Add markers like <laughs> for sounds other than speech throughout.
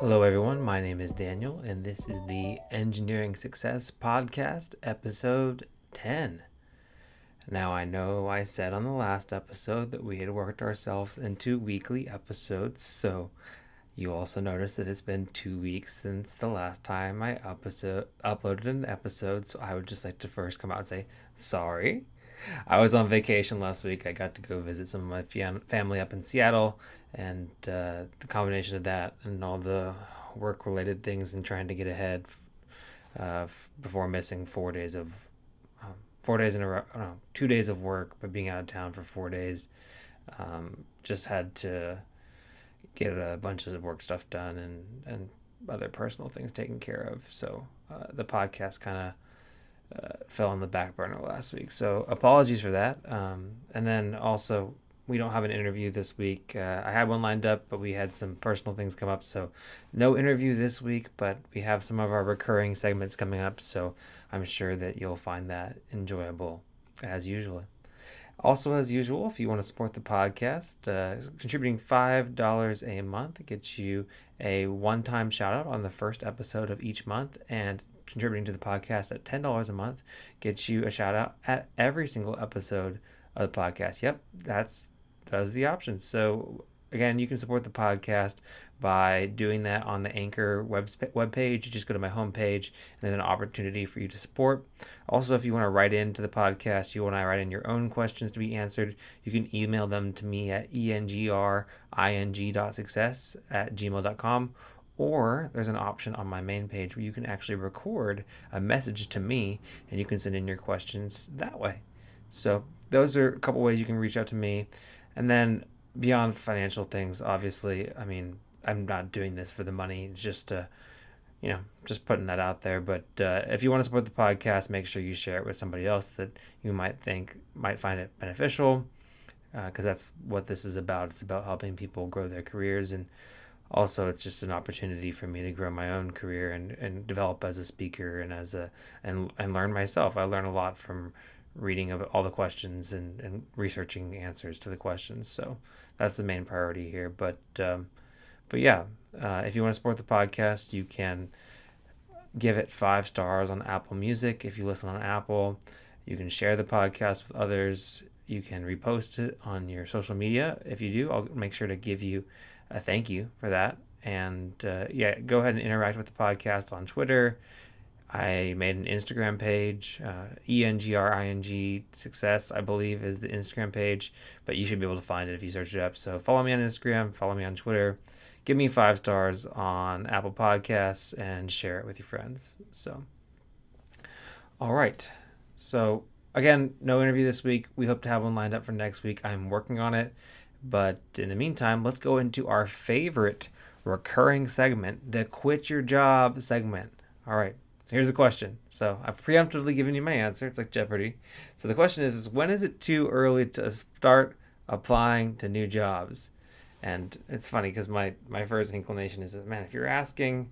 Hello, everyone. My name is Daniel, and this is the Engineering Success Podcast, episode 10. Now, I know I said on the last episode that we had worked ourselves into weekly episodes, so you also notice that it's been two weeks since the last time I episode, uploaded an episode, so I would just like to first come out and say sorry. I was on vacation last week. I got to go visit some of my family up in Seattle, and uh, the combination of that and all the work related things and trying to get ahead uh, f- before missing four days of um, four days in a row, no, two days of work, but being out of town for four days, um, just had to get a bunch of work stuff done and and other personal things taken care of. So uh, the podcast kind of. Uh, fell on the back burner last week. So apologies for that. Um, and then also we don't have an interview this week. Uh, I had one lined up, but we had some personal things come up, so no interview this week. But we have some of our recurring segments coming up, so I'm sure that you'll find that enjoyable as usual. Also, as usual, if you want to support the podcast, uh, contributing $5 a month gets you a one time shout out on the first episode of each month, and contributing to the podcast at $10 a month gets you a shout out at every single episode of the podcast. Yep, that's those the options. So again, you can support the podcast by doing that on the Anchor web webpage. You just go to my homepage, and there's an opportunity for you to support. Also, if you want to write into the podcast, you want to write in your own questions to be answered, you can email them to me at engring.success at gmail.com. Or there's an option on my main page where you can actually record a message to me and you can send in your questions that way. So, those are a couple ways you can reach out to me. And then beyond financial things, obviously, I mean, I'm not doing this for the money. It's just to, you know, just putting that out there. But uh, if you want to support the podcast, make sure you share it with somebody else that you might think might find it beneficial, because uh, that's what this is about. It's about helping people grow their careers, and also it's just an opportunity for me to grow my own career and, and develop as a speaker and as a and and learn myself. I learn a lot from reading of all the questions and, and researching answers to the questions. So that's the main priority here. But um, but yeah, uh, if you want to support the podcast, you can give it five stars on Apple Music. If you listen on Apple, you can share the podcast with others. You can repost it on your social media. If you do, I'll make sure to give you a thank you for that. And uh, yeah, go ahead and interact with the podcast on Twitter I made an Instagram page, uh, ENGRING Success, I believe, is the Instagram page, but you should be able to find it if you search it up. So follow me on Instagram, follow me on Twitter, give me five stars on Apple Podcasts, and share it with your friends. So, all right. So, again, no interview this week. We hope to have one lined up for next week. I'm working on it. But in the meantime, let's go into our favorite recurring segment, the Quit Your Job segment. All right. So here's the question. So I've preemptively given you my answer. It's like Jeopardy. So the question is, is when is it too early to start applying to new jobs? And it's funny because my, my first inclination is that, man, if you're asking,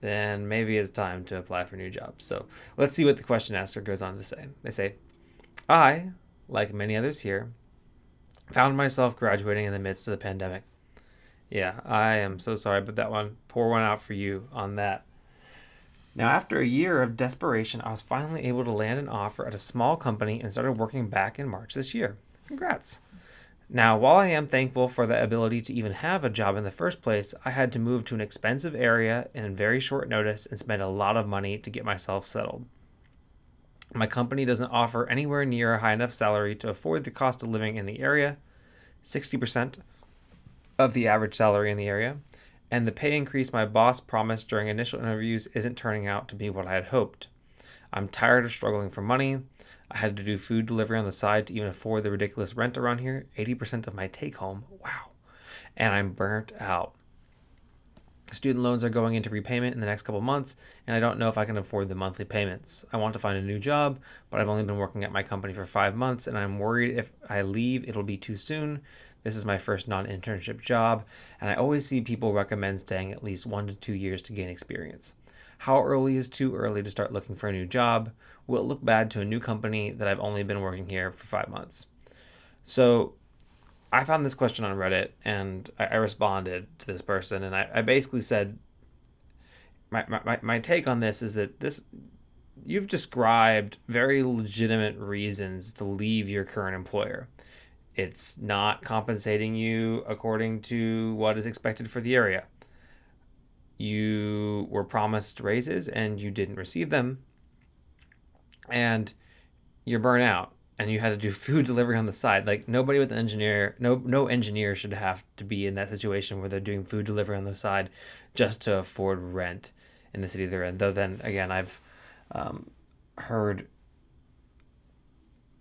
then maybe it's time to apply for new jobs. So let's see what the question asker goes on to say. They say, I, like many others here, found myself graduating in the midst of the pandemic. Yeah, I am so sorry, but that one, pour one out for you on that. Now, after a year of desperation, I was finally able to land an offer at a small company and started working back in March this year. Congrats. Now, while I am thankful for the ability to even have a job in the first place, I had to move to an expensive area in very short notice and spend a lot of money to get myself settled. My company doesn't offer anywhere near a high enough salary to afford the cost of living in the area, 60% of the average salary in the area, and the pay increase my boss promised during initial interviews isn't turning out to be what I had hoped. I'm tired of struggling for money. I had to do food delivery on the side to even afford the ridiculous rent around here 80% of my take home. Wow. And I'm burnt out. Student loans are going into repayment in the next couple months, and I don't know if I can afford the monthly payments. I want to find a new job, but I've only been working at my company for five months, and I'm worried if I leave, it'll be too soon. This is my first non internship job, and I always see people recommend staying at least one to two years to gain experience. How early is too early to start looking for a new job? Will it look bad to a new company that I've only been working here for five months? So I found this question on Reddit and I, I responded to this person, and I, I basically said my, my, my take on this is that this you've described very legitimate reasons to leave your current employer. It's not compensating you according to what is expected for the area. You were promised raises and you didn't receive them. And you're burnt out and you had to do <laughs> food delivery on the side. Like nobody with an engineer, no no engineer should have to be in that situation where they're doing food delivery on the side just to afford rent in the city they're in. Though then again, I've um, heard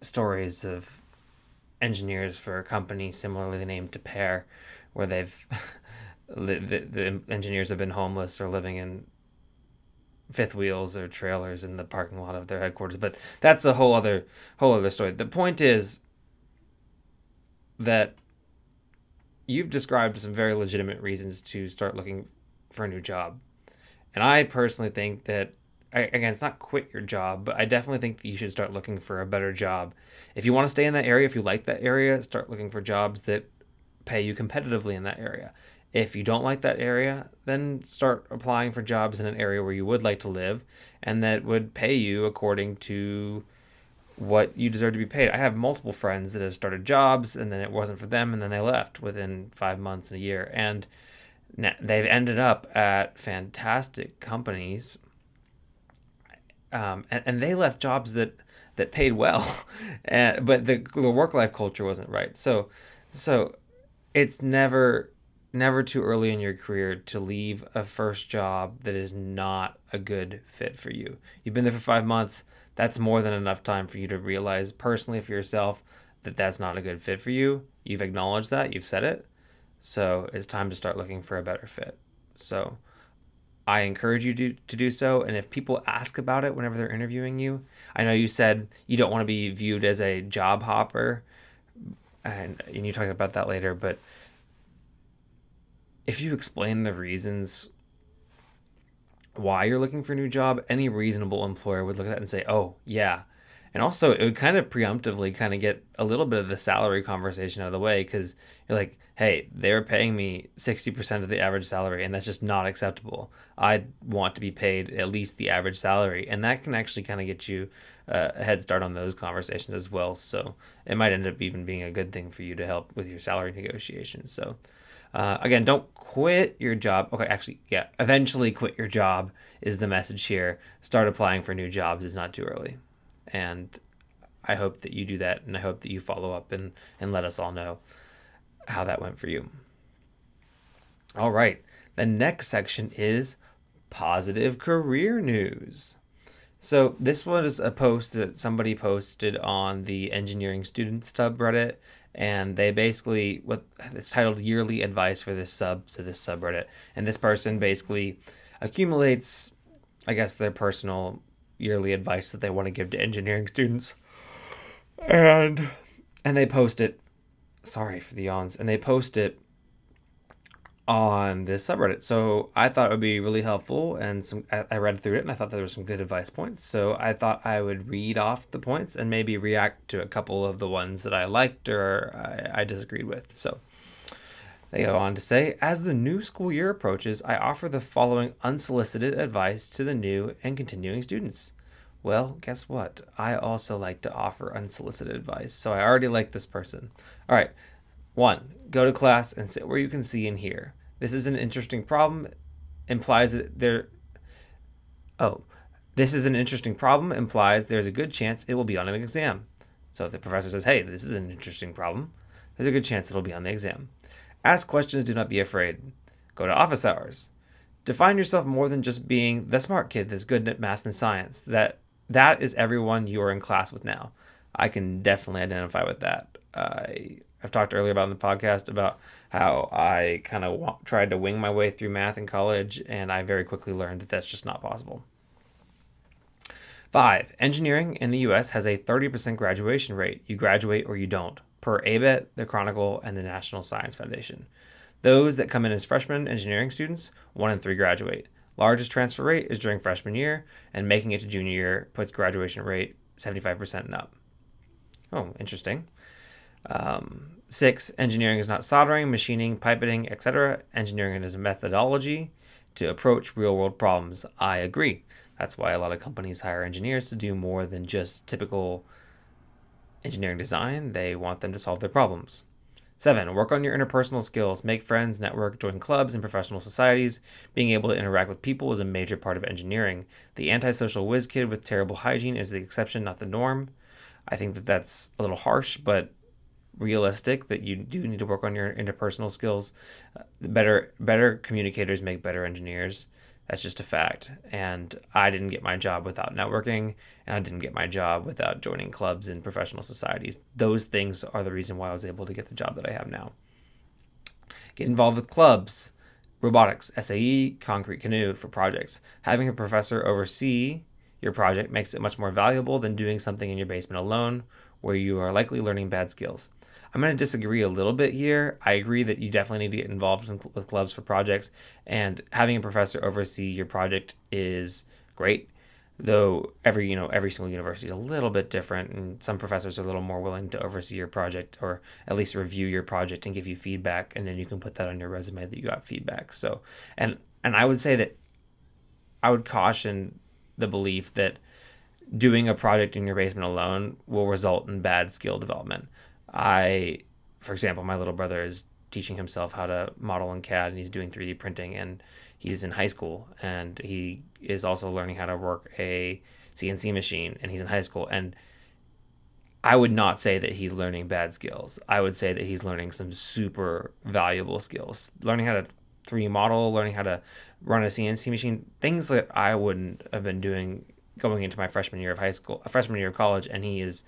stories of engineers for a company similarly named to Pair, where they've <laughs> the, the, the engineers have been homeless or living in fifth wheels or trailers in the parking lot of their headquarters. But that's a whole other whole other story. The point is that you've described some very legitimate reasons to start looking for a new job. And I personally think that again, it's not quit your job, but I definitely think that you should start looking for a better job. If you want to stay in that area, if you like that area, start looking for jobs that pay you competitively in that area. If you don't like that area, then start applying for jobs in an area where you would like to live and that would pay you according to what you deserve to be paid. I have multiple friends that have started jobs and then it wasn't for them and then they left within five months and a year. And they've ended up at fantastic companies um, and, and they left jobs that that paid well, and, <laughs> but the the work life culture wasn't right. So so it's never never too early in your career to leave a first job that is not a good fit for you. You've been there for five months. That's more than enough time for you to realize personally for yourself that that's not a good fit for you. You've acknowledged that. You've said it. So it's time to start looking for a better fit. So I encourage you to, to do so. And if people ask about it whenever they're interviewing you, I know you said you don't want to be viewed as a job hopper, and, and you talked about that later, but if you explain the reasons why you're looking for a new job, any reasonable employer would look at that and say, oh, yeah. And also, it would kind of preemptively kind of get a little bit of the salary conversation out of the way because you're like, hey, they're paying me 60% of the average salary, and that's just not acceptable. I want to be paid at least the average salary. And that can actually kind of get you a head start on those conversations as well. So it might end up even being a good thing for you to help with your salary negotiations. So, uh, again, don't quit your job. Okay, actually, yeah, eventually quit your job is the message here. Start applying for new jobs is not too early. And I hope that you do that, and I hope that you follow up and, and let us all know how that went for you. All right, the next section is positive career news. So this was a post that somebody posted on the engineering student subreddit, and they basically what it's titled yearly advice for this sub so this subreddit, and this person basically accumulates, I guess, their personal yearly advice that they want to give to engineering students, and and they post it sorry for the yawns, and they post it on this subreddit. So I thought it would be really helpful, and some I, read through it, and I thought there were some good advice points. So I thought I would read off the points and maybe react to a couple of the ones that I liked or I, I disagreed with. So they go on to say, as the new school year approaches, I offer the following unsolicited advice to the new and continuing students. Well, guess what? I also like to offer unsolicited advice. So I already like this person. All right. One, go to class and sit where you can see and hear. This is an interesting problem. Implies that there. Oh, this is an interesting problem. Implies there's a good chance it will be on an exam. So if the professor says, hey, this is an interesting problem, there's a good chance it'll be on the exam. Ask questions, do not be afraid. Go to office hours. Define yourself more than just being the smart kid that's good at math and science. That that is everyone you are in class with now. I can definitely identify with that. I I've talked earlier about in the podcast about how I kind of tried to wing my way through math in college, and I very quickly learned that that's just not possible. Five, engineering in the US has a 30% graduation rate. You graduate or you don't, per ABET, the Chronicle, and the National Science Foundation. Those that come in as freshman engineering students, one in three graduate. Largest transfer rate is during freshman year, and making it to junior year puts graduation rate 75% and up. Oh, interesting. Um, six, engineering is not soldering, machining, pipetting, etc. Engineering is a methodology. to approach real world problems. I agree. That's why a lot of companies hire engineers to do more than just typical engineering design. They want them to solve their problems. Seven, work on your interpersonal skills. Make friends, network, join clubs and professional societies. Being able to interact with people is a major part of engineering. The antisocial whiz kid with terrible hygiene is the exception, not the norm. I think that that's a little harsh, but realistic that you do need to work on your interpersonal skills. Uh, better better communicators make better engineers. That's just a fact. And I didn't get my job without networking, and I didn't get my job without joining clubs and professional societies. Those things are the reason why I was able to get the job that I have now. Get involved with clubs, robotics, SAE, concrete canoe for projects. Having a professor oversee your project makes it much more valuable than doing something in your basement alone, where you are likely learning bad skills. I'm going to disagree a little bit here. I agree that you definitely need to get involved in, with clubs for projects, and having a professor oversee your project is great. Though every you know every single university is a little bit different, and some professors are a little more willing to oversee your project or at least review your project and give you feedback, and then you can put that on your resume that you got feedback. So, and and I would say that I would caution the belief that doing a project in your basement alone will result in bad skill development. I, for example, my little brother is teaching himself how to model in CAD and he's doing 3D printing and he's in high school and he is also learning how to work a CNC machine and he's in high school and I would not say that he's learning bad skills. I would say that he's learning some super valuable skills. Learning how to 3D model, learning how to run a CNC machine, things that I wouldn't have been doing going into my freshman year of high school, a freshman year of college, and he is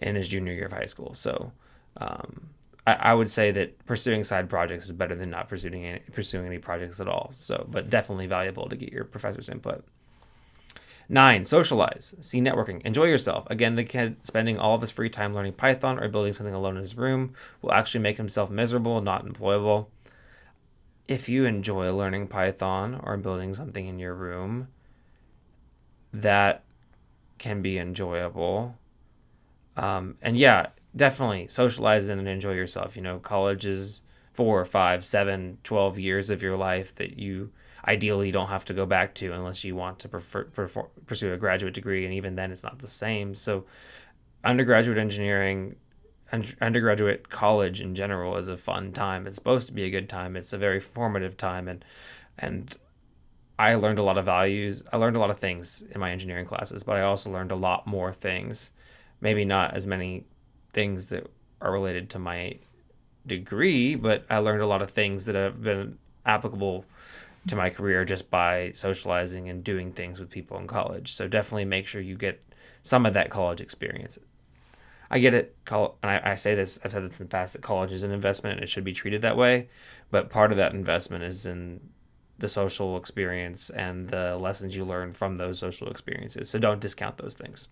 in his junior year of high school. So um, I, I, would say that pursuing side projects is better than not pursuing any, pursuing any projects at all. So, but definitely valuable to get your professor's input. Nine, socialize. See networking. Enjoy yourself. Again, the kid spending all of his free time learning Python or building something alone in his room will actually make himself miserable, not employable. If you enjoy learning Python or building something in your room, that can be enjoyable. Um, and yeah, definitely socialize and enjoy yourself. You know, college is four, five, seven, 12 years of your life that you ideally don't have to go back to unless you want to prefer, prefer, pursue a graduate degree. And even then, it's not the same. So, undergraduate engineering, undergraduate college in general is a fun time. It's supposed to be a good time. It's a very formative time. And, and I learned a lot of values. I learned a lot of things in my engineering classes, but I also learned a lot more things maybe not as many things that are related to my degree, but I learned a lot of things that have been applicable to my career just by socializing and doing things with people in college. So definitely make sure you get some of that college experience. I get it, and I, say this, I've said this in the past that college is an investment and it should be treated that way. But part of that investment is in the social experience and the lessons you learn from those social experiences. So don't discount those things.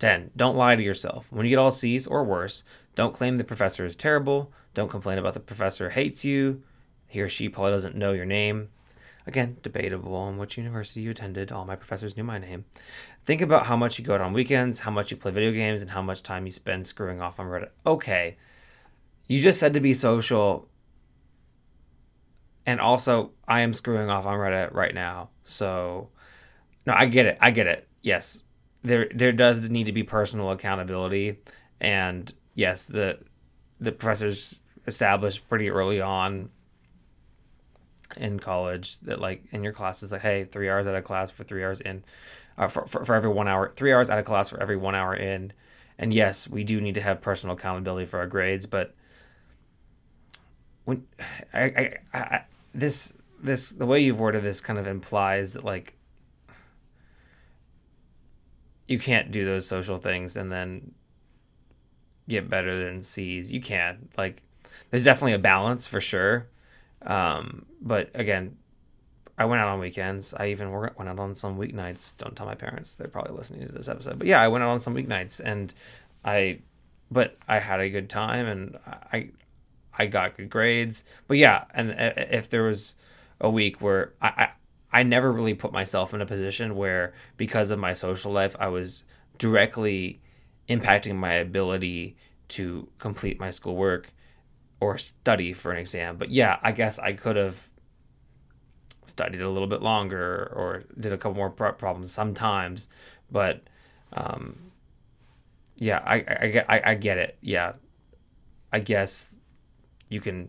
10. Don't lie to yourself. When you get all C's or worse, don't claim the professor is terrible. Don't complain about the professor hates you. He or she probably doesn't know your name. Again, debatable on which university you attended. All my professors knew my name. Think about how much you go out on weekends, how much you play video games, and how much time you spend screwing off on Reddit. Okay, you just said to be social. And also, I am screwing off on Reddit right now. So, no, I get it. I get it. Yes, there there does need to be personal accountability, and yes, the the professors established pretty early on in college that like in your classes like hey three hours out of class for three hours in uh, for, for, for every one hour three hours out of class for every one hour in. And yes we do need to have personal accountability for our grades but when <sighs> I, I, I this this the way you've worded this kind of implies that like you can't do those social things and then get better than C's. You can't. Like, there's definitely a balance for sure. Um, but again, I went out on weekends. I even went out on some weeknights. Don't tell my parents; they're probably listening to this episode. But yeah, I went out on some weeknights, and I, but I had a good time, and I, I got good grades. But yeah, and if there was a week where I, I never really put myself in a position where, because of my social life, I was directly impacting my ability to complete my schoolwork or study for an exam. But yeah, I guess I could have studied a little bit longer or did a couple more problems sometimes, but um, yeah, I, I, I, I get it. Yeah, I guess you can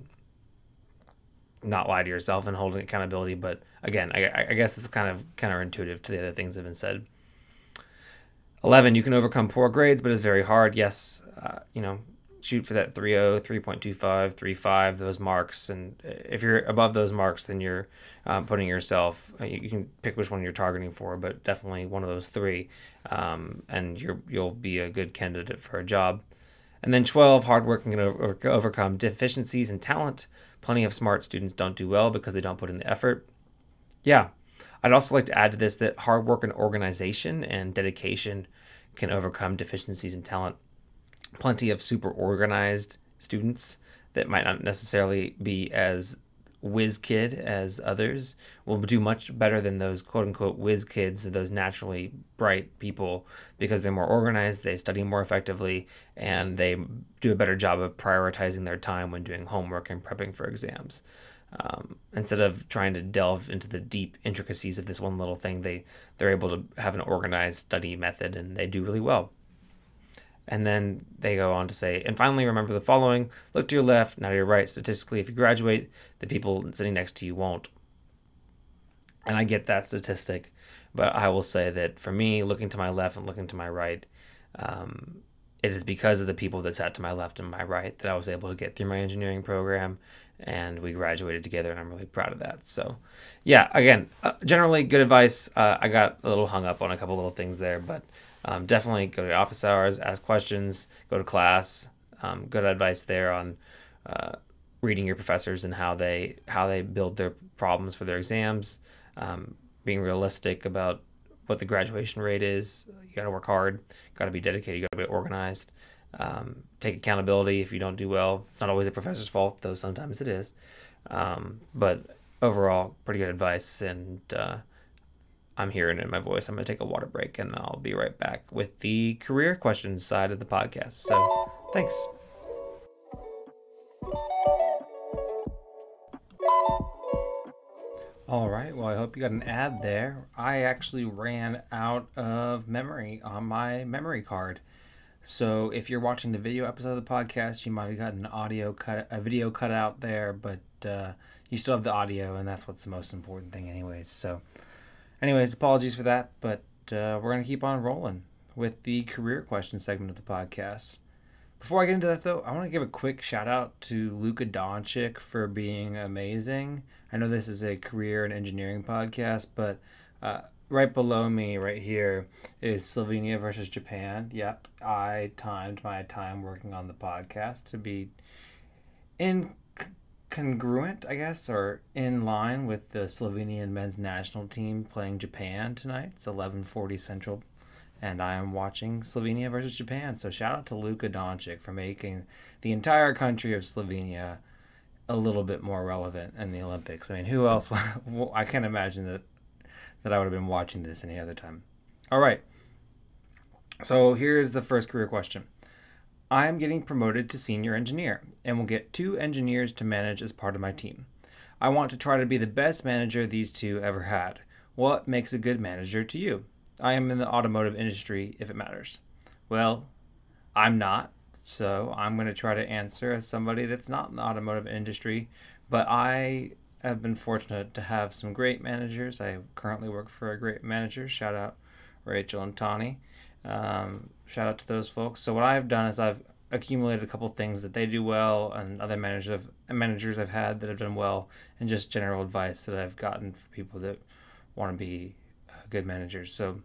not lie to yourself and hold accountability, but again, I, I guess it's kind of counterintuitive to the other things that have been said. 11, you can overcome poor grades, but it's very hard. Yes, uh, you know, shoot for that 3.0, 3.25, 3.5, those marks. And if you're above those marks, then you're um, putting yourself, uh, you, can pick which one you're targeting for, but definitely one of those three. Um, and you're, you'll be a good candidate for a job. And then 12, hard work can over, overcome deficiencies in talent. Plenty of smart students don't do well because they don't put in the effort. Yeah, I'd also like to add to this that hard work and organization and dedication can overcome deficiencies in talent. Plenty of super organized students that might not necessarily be as whiz kid as others will do much better than those quote unquote whiz kids, those naturally bright people, because they're more organized, they study more effectively, and they do a better job of prioritizing their time when doing homework and prepping for exams. Um, instead of trying to delve into the deep intricacies of this one little thing, they they're able to have an organized study method, and they do really well. And then they go on to say, and finally, remember the following look to your left, not to your right. Statistically, if you graduate, the people sitting next to you won't. And I get that statistic, but I will say that for me, looking to my left and looking to my right, um, it is because of the people that sat to my left and my right that I was able to get through my engineering program and we graduated together and I'm really proud of that. So, yeah, again, uh, generally good advice. Uh, I got a little hung up on a couple little things there, but um, definitely go to office hours, ask questions, go to class. Um, good advice there on uh, reading your professors and how they how they build their problems for their exams. Um, being realistic about what the graduation rate is. You got to work hard. Got to be dedicated. You got to be organized. Um, take accountability if you don't do well. It's not always a professor's fault, though sometimes it is. Um, but overall, pretty good advice. And uh, I'm hearing it in my voice. I'm going to take a water break and I'll be right back with the career questions side of the podcast. So thanks. All right. Well, I hope you got an ad there. I actually ran out of memory on my memory card. So if you're watching the video episode of the podcast, you might have gotten an audio cut, a video cut out there, but uh, you still have the audio, and that's what's the most important thing, anyways. So, anyways, apologies for that, but uh, we're gonna keep on rolling with the career question segment of the podcast. Before I get into that, though, I want to give a quick shout out to Luka Doncic for being amazing. I know this is a career and engineering podcast, but uh, right below me, right here, is Slovenia versus Japan. Yep, I timed my time working on the podcast to be incongruent, I guess, or in line with the Slovenian men's national team playing Japan tonight. It's 11:40 Central, and I am watching Slovenia versus Japan. So shout out to Luka Doncic for making the entire country of Slovenia a little bit more relevant in the Olympics. I mean, who else? <laughs> I can't imagine that that I would have been watching this any other time. All right. So here's the first career question. I am getting promoted to senior engineer and will get two engineers to manage as part of my team. I want to try to be the best manager these two ever had. What makes a good manager to you? I am in the automotive industry if it matters. Well, I'm not, so I'm going to try to answer as somebody that's not in the automotive industry, but I have been fortunate to have some great managers. I currently work for a great manager. Shout out Rachel and Tawny. Um, shout out to those folks. So what I've done is I've accumulated a couple things that they do well, and other managers have, managers I've had that have done well, and just general advice that I've gotten for people that want to be uh, good managers. So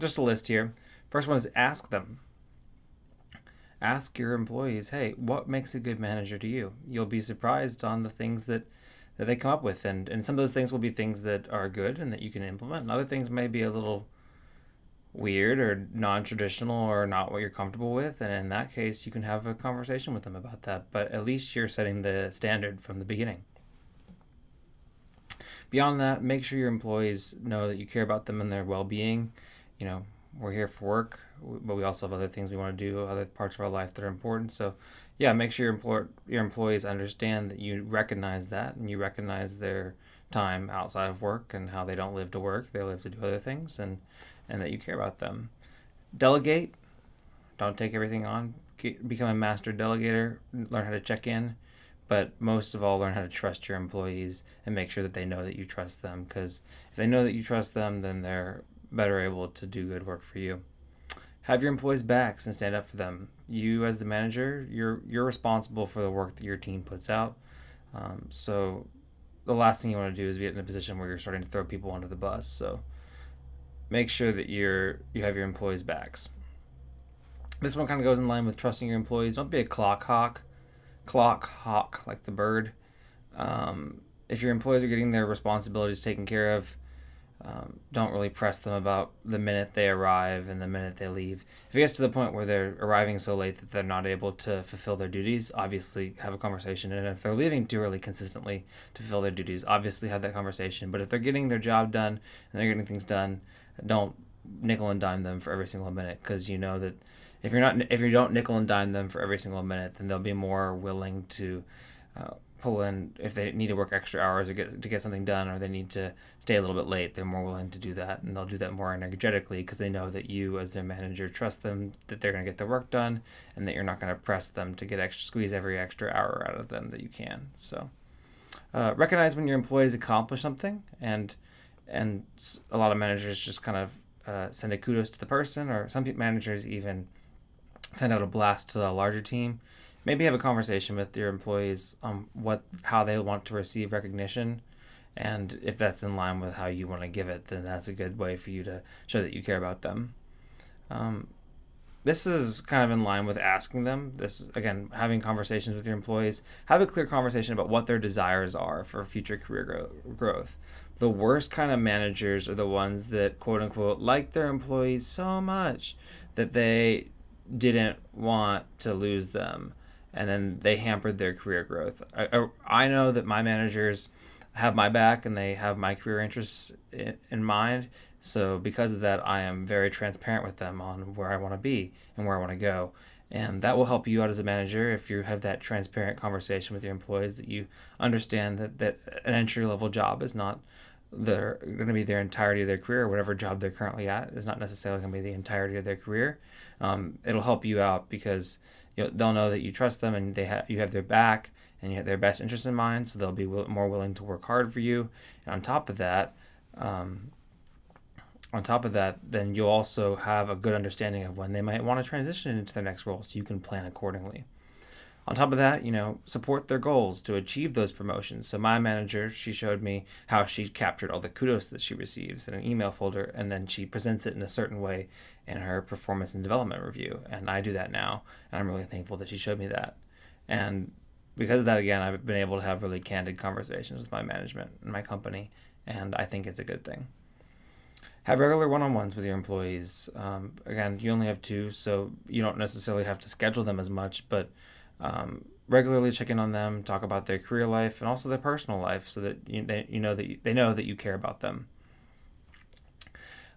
just a list here. First one is ask them. Ask your employees, hey, what makes a good manager to you? You'll be surprised on the things that that they come up with. And and some of those things will be things that are good and that you can implement. And other things may be a little weird or non-traditional or not what you're comfortable with. And in that case you can have a conversation with them about that. But at least you're setting the standard from the beginning. Beyond that make sure your employees know that you care about them and their well-being. You know we're here for work but we also have other things we want to do other parts of our life that are important. So yeah, make sure your employer, your employees understand that you recognize that and you recognize their time outside of work and how they don't live to work, they live to do other things, and and that you care about them. Delegate. Don't take everything on. Become a master delegator. Learn how to check in but most of all learn how to trust your employees and make sure that they know that you trust them because if they know that you trust them then they're better able to do good work for you have your employees backs and stand up for them. You as the manager you're you're responsible for the work that your team puts out. Um, so the last thing you want to do is get in a position where you're starting to throw people under the bus. So make sure that you're you have your employees backs. This one kind of goes in line with trusting your employees. Don't be a clock hawk clock hawk like the bird. Um, if your employees are getting their responsibilities taken care of, um, don't really press them about the minute they arrive and the minute they leave. If it gets to the point where they're arriving so late that they're not able to fulfill their duties, obviously have a conversation. And if they're leaving too early consistently to fulfill their duties, obviously have that conversation. But if they're getting their job done and they're getting things done, don't nickel and dime them for every single minute because you know that if you're not if you don't nickel and dime them for every single minute, then they'll be more willing to uh, pull in if they need to work extra hours to get to get something done, or they need to stay a little bit late. They're more willing to do that, and they'll do that more energetically because they know that you, as their manager, trust them that they're going to get their work done, and that you're not going to press them to get extra squeeze every extra hour out of them that you can. So, uh, recognize when your employees accomplish something, and and a lot of managers just kind of uh, send a kudos to the person, or some managers even send out a blast to the larger team. Maybe have a conversation with your employees on what how they want to receive recognition, and if that's in line with how you want to give it, then that's a good way for you to show that you care about them. Um, this is kind of in line with asking them. This again, having conversations with your employees. Have a clear conversation about what their desires are for future career grow- growth. The worst kind of managers are the ones that quote unquote like their employees so much that they didn't want to lose them, and then they hampered their career growth. I, I know that my managers have my back and they have my career interests in, in mind. So because of that, I am very transparent with them on where I want to be and where I want to go. And that will help you out as a manager if you have that transparent conversation with your employees that you understand that, that an entry level job is not they're going to be their entirety of their career, whatever job they're currently at is not necessarily going to be the entirety of their career. Um, it'll help you out because they'll know that you trust them and they have you have their back and you have their best interest in mind, so they'll be more willing to work hard for you. And on top of that, um, on top of that, then you'll also have a good understanding of when they might want to transition into their next role, so you can plan accordingly. On top of that, you know, support their goals to achieve those promotions. So my manager, she showed me how she captured all the kudos that she receives in an email folder, and then she presents it in a certain way in her performance and development review. And I do that now, and I'm really thankful that she showed me that. And because of that, again, I've been able to have really candid conversations with my management and my company, and I think it's a good thing. Have regular one-on-ones with your employees. Um, again, you only have two, so you don't necessarily have to schedule them as much, but um, regularly check in on them, talk about their career life and also their personal life, so that you, they, you know that you, they know that you care about them.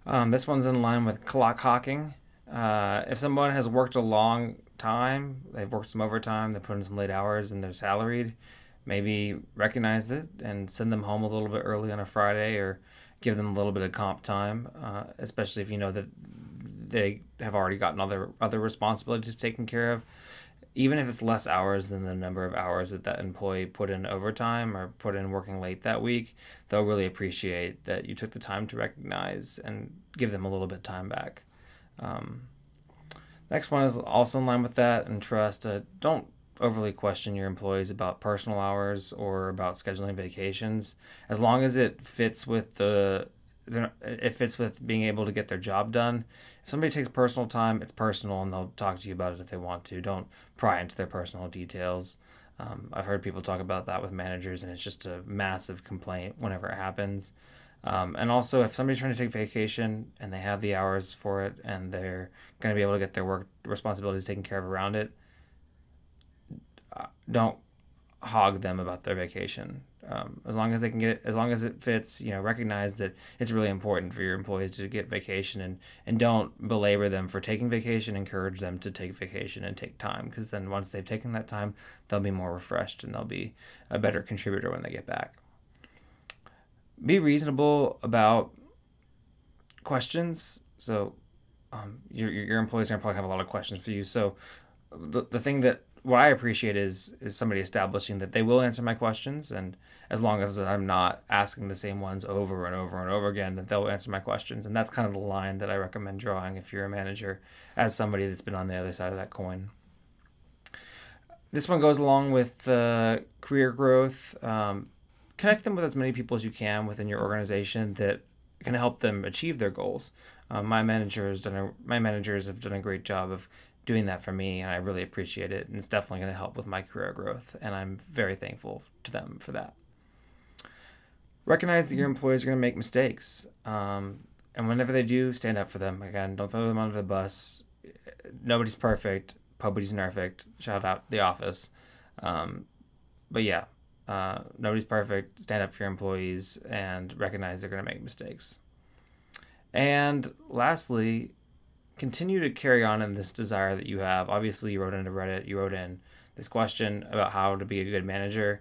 Um, this one's in line with clock hawking. Uh, if someone has worked a long time, they've worked some overtime, they put in some late hours, and they're salaried, maybe recognize it and send them home a little bit early on a Friday or give them a little bit of comp time, uh, especially if you know that they have already gotten other other responsibilities taken care of even if it's less hours than the number of hours that that employee put in overtime or put in working late that week, they'll really appreciate that you took the time to recognize and give them a little bit of time back. Um, next one is also in line with that and trust. Uh, don't overly question your employees about personal hours or about scheduling vacations, as long as it fits with the it fits with being able to get their job done somebody takes personal time, it's personal, and they'll talk to you about it if they want to. Don't pry into their personal details. Um, I've heard people talk about that with managers, and it's just a massive complaint whenever it happens. Um, and also, if somebody's trying to take vacation and they have the hours for it, and they're going to be able to get their work responsibilities taken care of around it, uh, don't hog them about their vacation. Um, as long as they can get it, as long as it fits, you know, recognize that it's really important for your employees to get vacation and, and don't belabor them for taking vacation. Encourage them to take vacation and take time because then once they've taken that time, they'll be more refreshed and they'll be a better contributor when they get back. be reasonable about questions. So um, your, your employees are going to probably have a lot of questions for you. So the, the thing that what I appreciate is is somebody establishing that they will answer my questions, and as long as I'm not asking the same ones over and over and over again, that they'll answer my questions. And that's kind of the line that I recommend drawing if you're a manager, as somebody that's been on the other side of that coin. This one goes along with uh, career growth. Um, connect them with as many people as you can within your organization that can help them achieve their goals. Um, my manager has done a, my managers have done a great job of doing that for me, and I really appreciate it. And it's definitely going to help with my career growth, and I'm very thankful to them for that. Recognize that your employees are going to make mistakes, um, and whenever they do, stand up for them. Again, don't throw them under the bus. Nobody's perfect. Nobody's perfect. Shout out The Office. Um, but yeah, uh, nobody's perfect. Stand up for your employees and recognize they're going to make mistakes. And lastly, continue to carry on in this desire that you have. Obviously, you wrote into Reddit, you wrote in this question about how to be a good manager.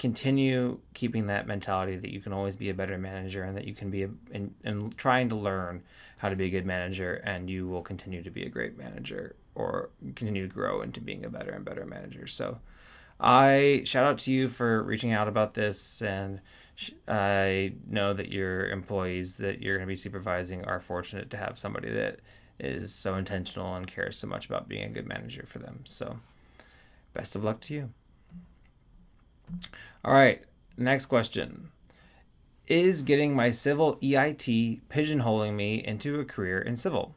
Continue keeping that mentality that you can always be a better manager and that you can be a, and, and trying to learn how to be a good manager and you will continue to be a great manager or continue to grow into being a better and better manager. So I shout out to you for reaching out about this and I know that your employees that you're going to be supervising are fortunate to have somebody that is so intentional and cares so much about being a good manager for them. So, best of luck to you. All right, next question. Is getting my civil EIT pigeonholing me into a career in civil?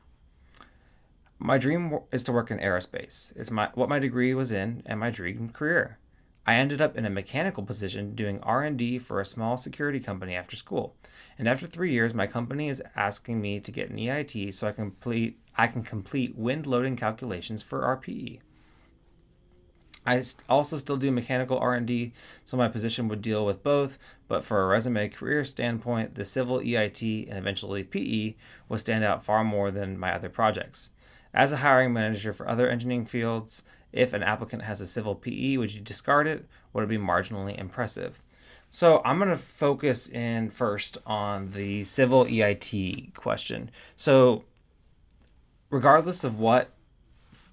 My dream is to work in aerospace. It's my what my degree was in and my dream career. I ended up in a mechanical position doing R&D for a small security company after school. And after 3 years, my company is asking me to get an EIT so I complete I can complete wind loading calculations for RPE. I also still do mechanical R&D, so my position would deal with both, but for a resume career standpoint, the civil EIT and eventually PE will stand out far more than my other projects. As a hiring manager for other engineering fields, if an applicant has a civil PE, would you discard it? Would it be marginally impressive? So I'm going to focus in first on the civil EIT question. So regardless of what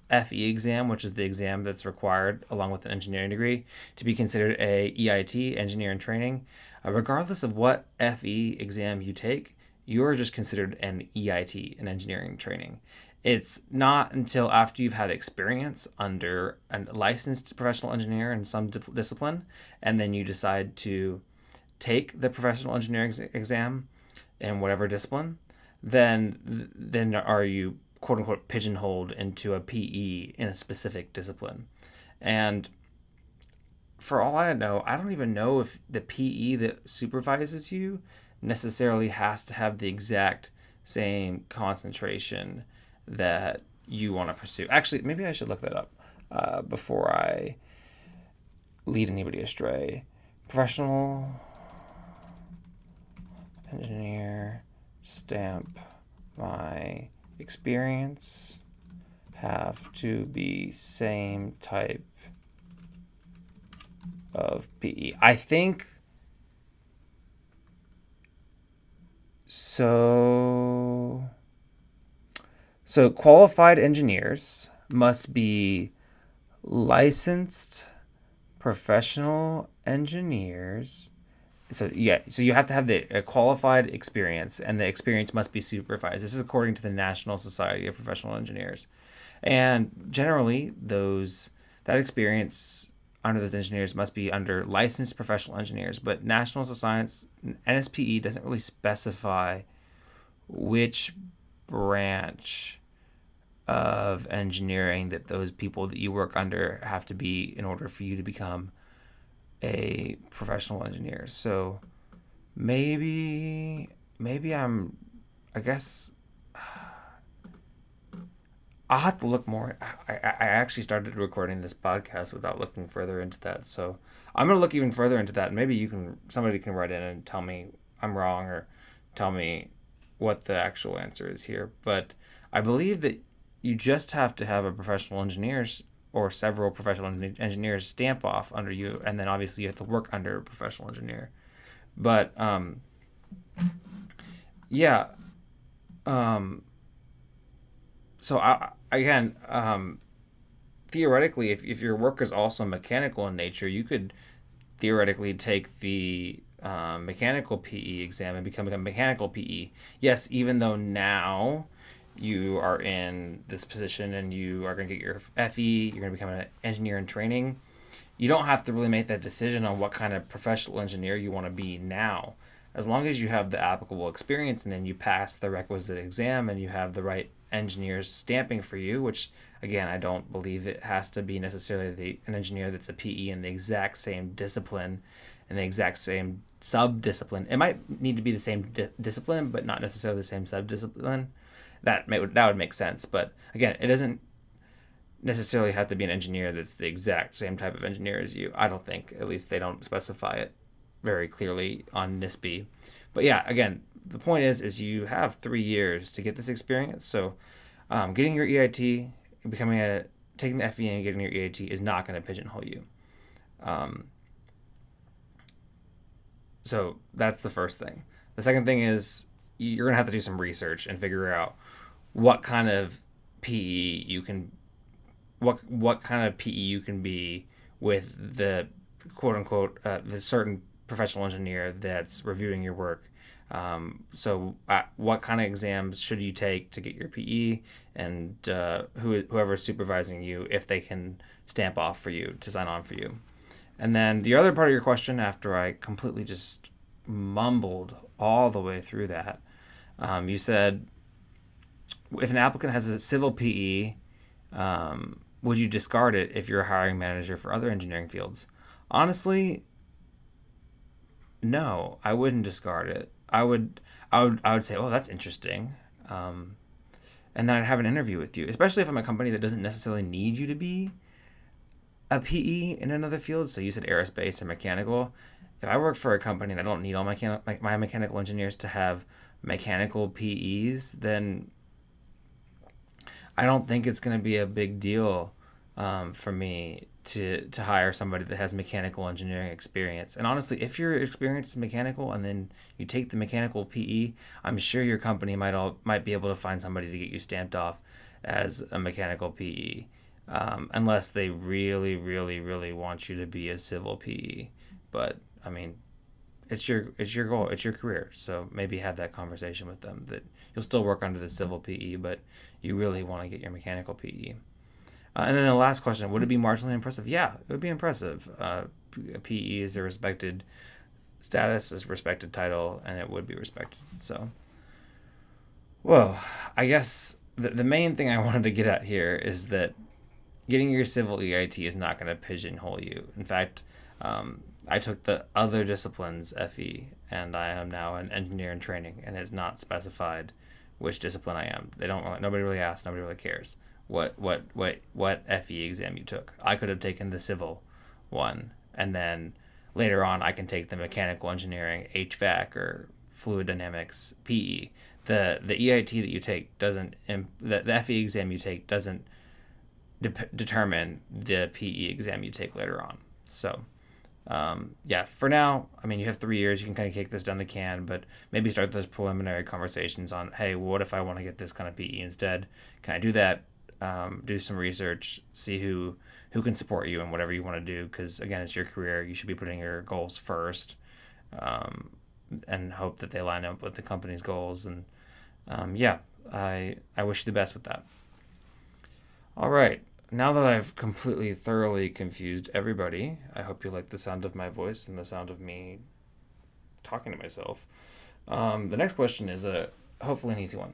FE exam, which is the exam that's required along with an engineering degree to be considered a EIT, engineer in training, uh, regardless of what FE exam you take, you are just considered an EIT, an engineering training it's not until after you've had experience under a licensed professional engineer in some discipline and then you decide to take the professional engineering exam in whatever discipline then then are you quote unquote pigeonholed into a PE in a specific discipline. And for all I know I don't even know if the PE that supervises you necessarily has to have the exact same concentration that you want to pursue. Actually, maybe I should look that up uh, before I lead anybody astray. Professional engineer stamp my experience have to be same type of PE. I think so so qualified engineers must be licensed professional engineers. So yeah, so you have to have the qualified experience, and the experience must be supervised. This is according to the National Society of Professional Engineers, and generally those that experience under those engineers must be under licensed professional engineers. But National Science NSPE doesn't really specify which branch of engineering that those people that you work under have to be in order for you to become a professional engineer. So maybe maybe I'm I guess I'll have to look more. I, I actually started recording this podcast without looking further into that. So I'm gonna look even further into that. Maybe you can somebody can write in and tell me I'm wrong or tell me what the actual answer is here. But I believe that you just have to have a professional engineers or several professional engineers stamp off under you, and then obviously you have to work under a professional engineer. But um, yeah. Um, so I again, um, theoretically, if, if your work is also mechanical in nature, you could theoretically take the um, mechanical PE exam and become a mechanical PE. Yes, even though now you are in this position and you are going to get your FE, you're going to become an engineer in training. You don't have to really make that decision on what kind of professional engineer you want to be now. As long as you have the applicable experience and then you pass the requisite exam and you have the right engineers stamping for you, which again, I don't believe it has to be necessarily the, an engineer that's a PE in the exact same discipline and the exact same sub discipline. It might need to be the same di- discipline, but not necessarily the same sub discipline that may, that would make sense. But again, it doesn't necessarily have to be an engineer that's the exact same type of engineer as you. I don't think. At least they don't specify it very clearly on NCEES. But yeah, again, the point is, is you have three years to get this experience. So, um, getting your EIT, becoming a taking the FE and getting your EIT is not going to pigeonhole you. Um, so that's the first thing. The second thing is you're going to have to do some research and figure out what kind of PE you can what what kind of PE you can be with the quote unquote uh, the certain professional engineer that's reviewing your work. Um, so, uh, what kind of exams should you take to get your PE, and uh, who supervising you, if they can stamp off for you to sign on for you. And then the other part of your question, after I completely just mumbled all the way through that, um, you said if an applicant has a civil PE, um, would you discard it if you're a hiring manager for other engineering fields? Honestly, no, I wouldn't discard it. I would, I would, I would say, oh, that's interesting, um, and then I'd have an interview with you, especially if I'm a company that doesn't necessarily need you to be a PE in another field. So you said aerospace or mechanical. If I work for a company and I don't need all my, my, my mechanical engineers to have mechanical PEs, then I don't think it's going to be a big deal um, for me to to hire somebody that has mechanical engineering experience. And honestly, if you're experienced mechanical and then you take the mechanical PE, I'm sure your company might all might be able to find somebody to get you stamped off as a mechanical PE, um, unless they really, really, really want you to be a civil PE. But I mean, it's your it's your goal, it's your career. So maybe have that conversation with them that you'll still work under the civil PE, but you really want to get your mechanical PE. Uh, and then the last question: Would it be marginally impressive? Yeah, it would be impressive. Uh, PE is a respected status, is respected title, and it would be respected. So, well, I guess the the main thing I <laughs> wanted to get at here is that getting your civil EIT is not going to pigeonhole you. In fact, um, I took the other disciplines FE, and I am now an engineer in training, and it's not specified which discipline I am. They don't. Nobody really asks. Nobody really cares what what what what FE exam you took. I could have taken the civil one, and then later on I can take the mechanical engineering, HVAC, or fluid dynamics PE. The the EIT that you take doesn't the, the FE exam you take doesn't de- determine the PE exam you take later on. So um, yeah, for now, I mean, you have three years. You can kind of kick this down the can, but maybe start those preliminary conversations on, hey, what if I want to get this kind of PE instead? Can I do that? Um, do some research, see who who can support you and whatever you want to do. Because again, it's your career. You should be putting your goals first, um, and hope that they line up with the company's goals. And um, yeah, I I wish you the best with that. All right now that I've completely thoroughly confused everybody, I hope you like the sound of my voice and the sound of me talking to myself. Um, the next question is a hopefully an easy one.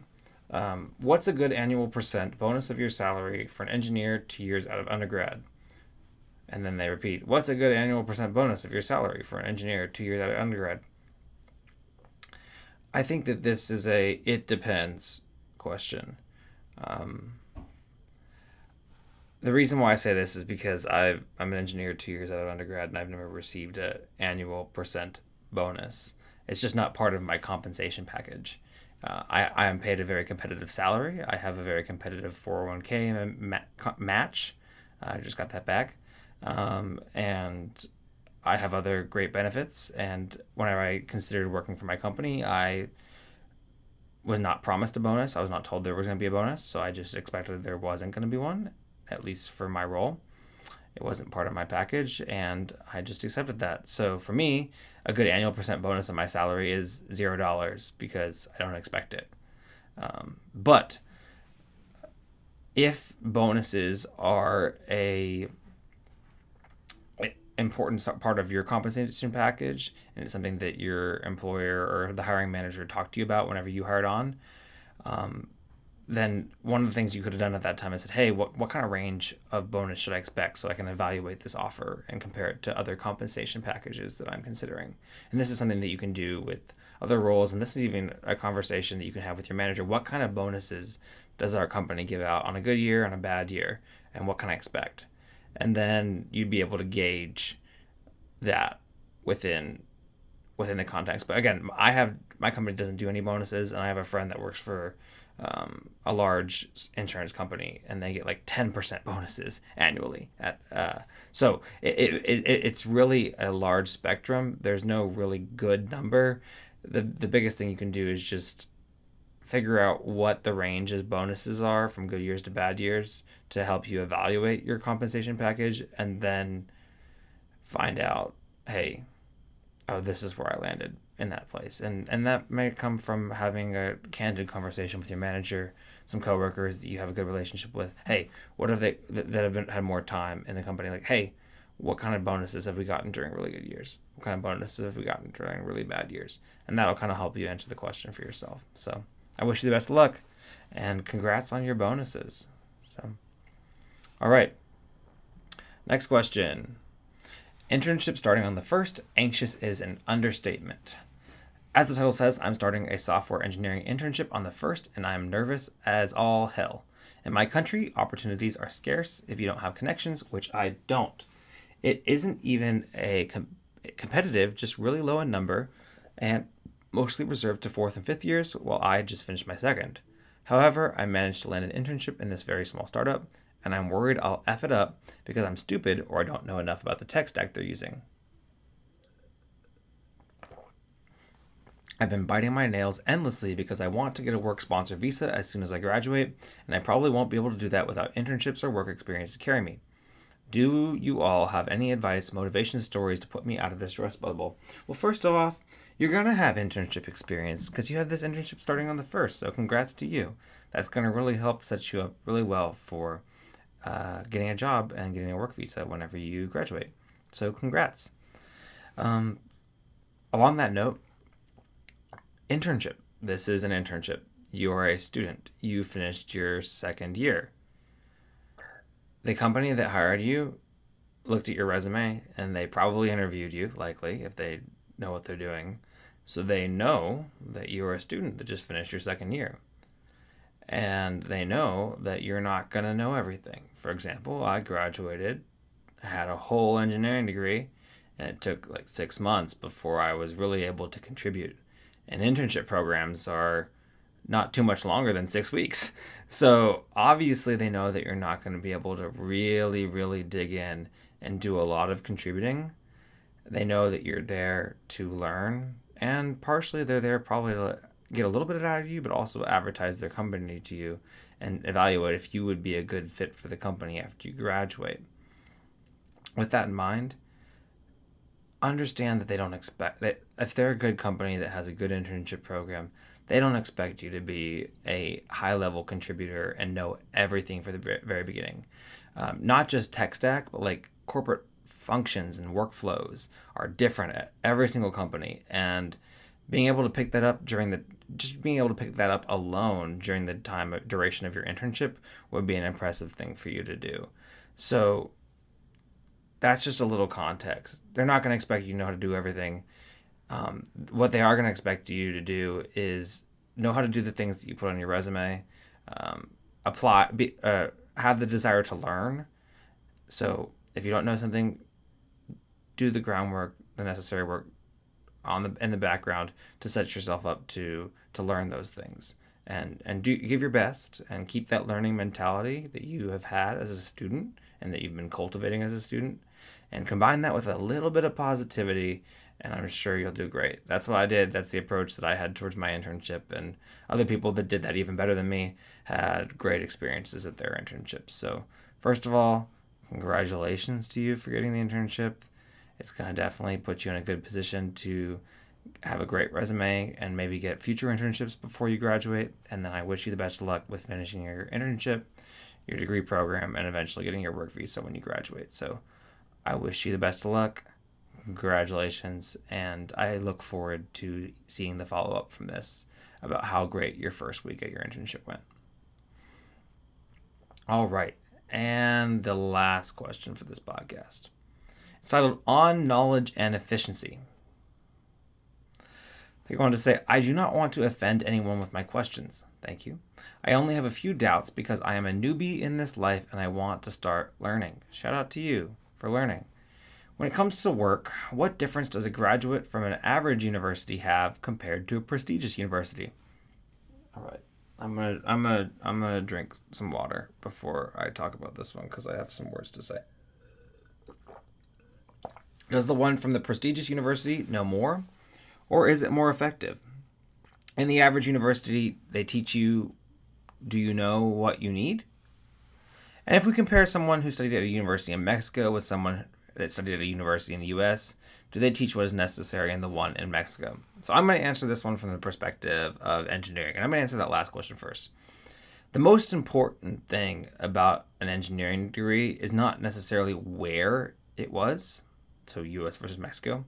Um, what's a good annual percent bonus of your salary for an engineer two years out of undergrad? And then they repeat, what's a good annual percent bonus of your salary for an engineer two years out of undergrad? I think that this is a it depends question. Um, the reason why I say this is because I've I'm an engineer two years out of undergrad and I've never received an annual percent bonus. It's just not part of my compensation package. Uh, I, I am paid a very competitive salary. I have a very competitive 401k ma- match. I just got that back. Um, and I have other great benefits, and whenever I considered working for my company, I was not promised a bonus. I was not told there was going to be a bonus, so I just expected there wasn't going to be one, at least for my role. It wasn't part of my package, and I just accepted that. So for me, a good annual percent bonus on my salary is zero dollars because I don't expect it. Um, but if bonuses are a important part of your compensation package and it's something that your employer or the hiring manager talked to you about whenever you hired on um, then one of the things you could have done at that time is said hey what, what kind of range of bonus should i expect so i can evaluate this offer and compare it to other compensation packages that i'm considering? And this is something that you can do with other roles and this is even a conversation that you can have with your manager. What kind of bonuses does our company give out on a good year on a bad year and what can i expect? And then you'd be able to gauge that within within the context. But again, I have my company doesn't do any bonuses, and I have a friend that works for um, a large insurance company, and they get like ten percent bonuses annually. At uh, so it, it, it, it's really a large spectrum. There's no really good number. the The biggest thing you can do is just figure out what the range of bonuses are from good years to bad years to help you evaluate your compensation package and then find out hey oh this is where i landed in that place and and that may come from having a candid conversation with your manager some coworkers that you have a good relationship with hey what have they that, that have been had more time in the company like hey what kind of bonuses have we gotten during really good years what kind of bonuses have we gotten during really bad years and that'll kind of help you answer the question for yourself so I wish you the best of luck and congrats on your bonuses. So, all right. Next question. Internship starting on the first. Anxious is an understatement. As the title says, I'm starting a software engineering internship on the first, and I'm nervous as all hell. In my country, opportunities are scarce if you don't have connections, which I don't. It isn't even a com- competitive, just really low in number, and mostly reserved to fourth and fifth years, while I just finished my second. However, I managed to land an internship in this very small startup, and I'm worried I'll F it up because I'm stupid or I don't know enough about the tech stack they're using. I've been biting my nails endlessly because I want to get a work sponsor visa as soon as I graduate, and I probably won't be able to do that without internships or work experience to carry me. Do you all have any advice, motivation stories to put me out of this stress bubble? Well, first off, you're going to have internship experience because you have this internship starting on the first. So, congrats to you. That's going to really help set you up really well for uh, getting a job and getting a work visa whenever you graduate. So, congrats. Um, along that note, internship. This is an internship. You are a student. You finished your second year. The company that hired you looked at your resume and they probably interviewed you, likely, if they know what they're doing. So they know that you're a student that just finished your second year. And they know that you're not going to know everything. For example, I graduated, had a whole engineering degree, and it took like six months before I was really able to contribute. And internship programs are not too much longer than six weeks. <laughs> So obviously, they know that you're not going to be able to really, really dig in and do a lot of contributing. They know that you're there to learn and partially they're there probably to get a little bit out of you, but also advertise their company to you and evaluate if you would be a good fit for the company after you graduate. With that in mind, understand that they don't expect that if they're a good company that has a good internship program, they don't expect you to be a high level contributor and know everything for the very beginning. Um, not just tech stack, but like corporate functions and workflows are different at every single company and being able to pick that up during the just being able to pick that up alone during the time duration of your internship would be an impressive thing for you to do so that's just a little context. They're not going to expect you to know how to do everything. Um, what they are going to expect you to do is know how to do the things that you put on your resume um, apply be, uh, have the desire to learn. So if you don't know something do the groundwork, the necessary work on the in the background to set yourself up to to learn those things. And and do give your best and keep that learning mentality that you have had as a student and that you've been cultivating as a student and combine that with a little bit of positivity and I'm sure you'll do great. That's what I did. That's the approach that I had towards my internship and other people that did that even better than me had great experiences at their internships. So, first of all, congratulations to you for getting the internship. It's going to definitely put you in a good position to have a great resume and maybe get future internships before you graduate. And then I wish you the best of luck with finishing your internship, your degree program, and eventually getting your work visa when you graduate. So I wish you the best of luck. Congratulations. And I look forward to seeing the follow up from this about how great your first week at your internship went. All right. And the last question for this podcast. It's titled On Knowledge and Efficiency. They go on to say, I do not want to offend anyone with my questions. Thank you. I only have a few doubts because I am a newbie in this life and I want to start learning. Shout out to you for learning. When it comes to work, what difference does a graduate from an average university have compared to a prestigious university? All right. I'm gonna I'm gonna I'm gonna drink some water before I talk about this one because I have some words to say. Does the one from the prestigious university know more? Or is it more effective? In the average university, they teach you do you know what you need? And if we compare someone who studied at a university in Mexico with someone that studied at a university in the US, do they teach what is necessary in the one in Mexico? So I'm going to answer this one from the perspective of engineering. And I'm going to answer that last question first. The most important thing about an engineering degree is not necessarily where it was, so US versus Mexico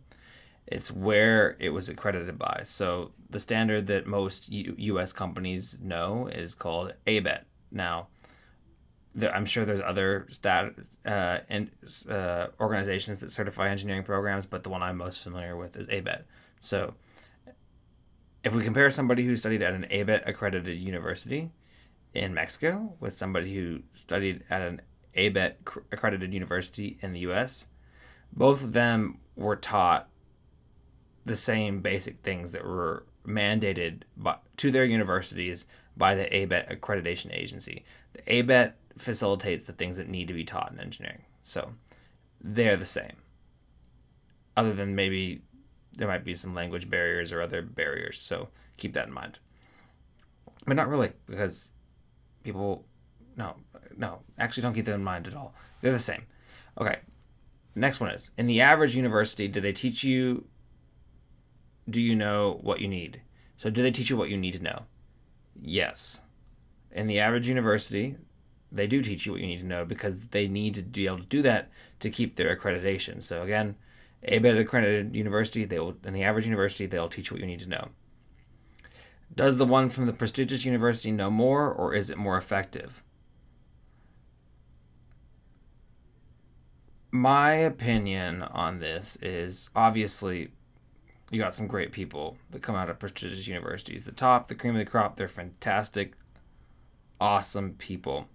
it's where it was accredited by. So the standard that most U- U.S. companies know is called ABET. Now, I'm sure there's other stat uh, and uh, organizations that certify engineering programs, but the one I'm most familiar with is ABET. So, if we compare somebody who studied at an ABET accredited university in Mexico with somebody who studied at an ABET accredited university in the U.S., both of them were taught the same basic things that were mandated by, to their universities by the ABET accreditation agency. The ABET facilitates the things that need to be taught in engineering. So they're the same. Other than maybe there might be some language barriers or other barriers. So keep that in mind. But not really, because people, no, no, actually don't keep that in mind at all. They're the same. Okay. Next one is in the average university, do they teach you do you know what you need? So, do they teach you what you need to know? Yes. In the average university, they do teach you what you need to know because they need to be able to do that to keep their accreditation. So, again, a ABET accredited university, they will, in the average university, they'll teach you what you need to know. Does the one from the prestigious university know more or is it more effective? My opinion on this is obviously you got some great people that come out of prestigious universities. The top, the cream of the crop, they're fantastic, awesome people.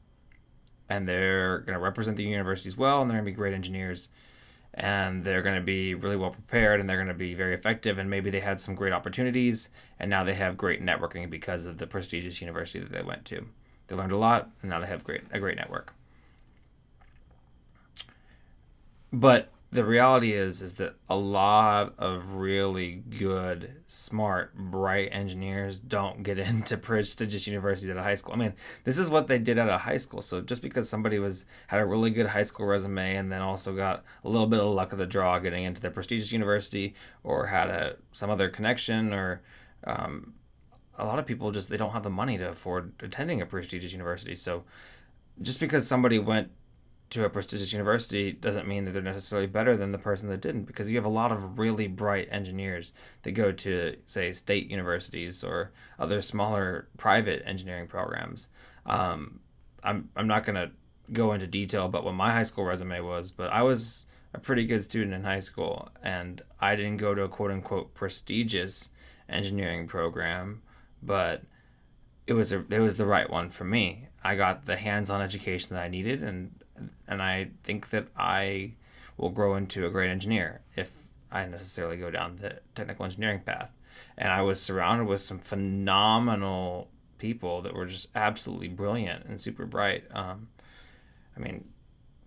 And they're going to represent the universities well, and they're going to be great engineers. And they're going to be really well prepared, and they're going to be very effective. And maybe they had some great opportunities, and now they have great networking because of the prestigious university that they went to. They learned a lot, and now they have great a great network. But the reality is is that a lot of really good smart bright engineers don't get <laughs> into prestigious universities at a high school. I mean this is what they did at a high school. So just because somebody was had a really good high school resume and then also got a little bit of luck of the draw getting into the prestigious university or had a some other connection or um, a lot of people just they don't have the money to afford attending a prestigious university. So just because somebody went to a prestigious university doesn't mean that they're necessarily better than the person that didn't because you have a lot of really bright engineers that go to say state universities or other smaller private engineering programs. Um, I'm, I'm not going to go into detail about what my high school resume was but i was a pretty good student in high school and i didn't go to a quote unquote prestigious engineering program but it was a, it was the right one for me. I got the hands-on education that i needed and and I think that I will grow into a great engineer if I necessarily go down the technical engineering path. And I was surrounded with some phenomenal people that were just absolutely brilliant and super bright. Um, I mean,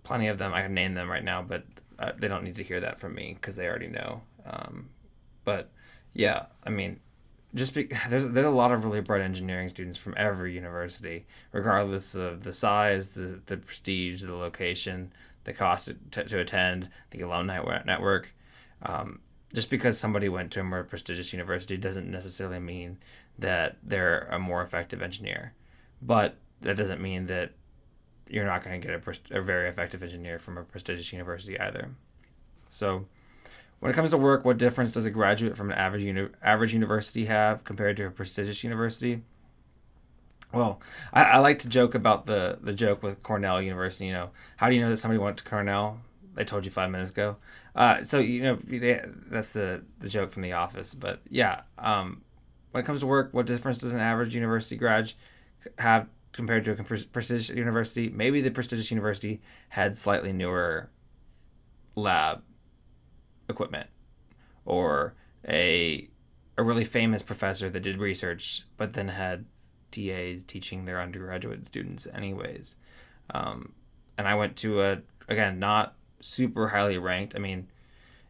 plenty of them. I can name them right now, but uh, they don't need to hear that from me because they already know. Um, but yeah, I mean, just be, <sighs> there's there's a lot of really bright engineering students from every university, regardless of the size, the the prestige, the location, the cost to, to attend, the alumni network. Um, just because somebody went to a more prestigious university doesn't necessarily mean that they're a more effective engineer, but that doesn't mean that you're not going to get a, a very effective engineer from a prestigious university either. So when it comes to work, what difference does a graduate from an average uni- average university have compared to a prestigious university? Well, I, I, like to joke about the the joke with Cornell University. You know, how do you know that somebody went to Cornell? They told you five minutes ago. Uh, so you know they, that's the the joke from The Office. But yeah, um, when it comes to work, what difference does an average university grad have compared to a prestigious university? Maybe the prestigious university had slightly newer lab equipment or a a really famous professor that did research but then had TAs teaching their undergraduate students anyways. Um, and I went to a again not super highly ranked. I mean,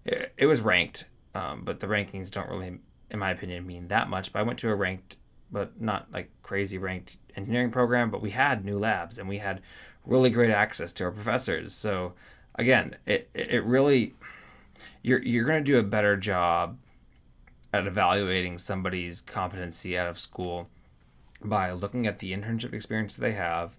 it, it was ranked, um, but the rankings don't really, in my opinion, mean that much. But I went to a ranked, but not like crazy ranked engineering program. But we had new labs and we had really great access to our professors. So again, it it really you're you're going to do a better job at evaluating somebody's competency out of school by looking at the internship experience they have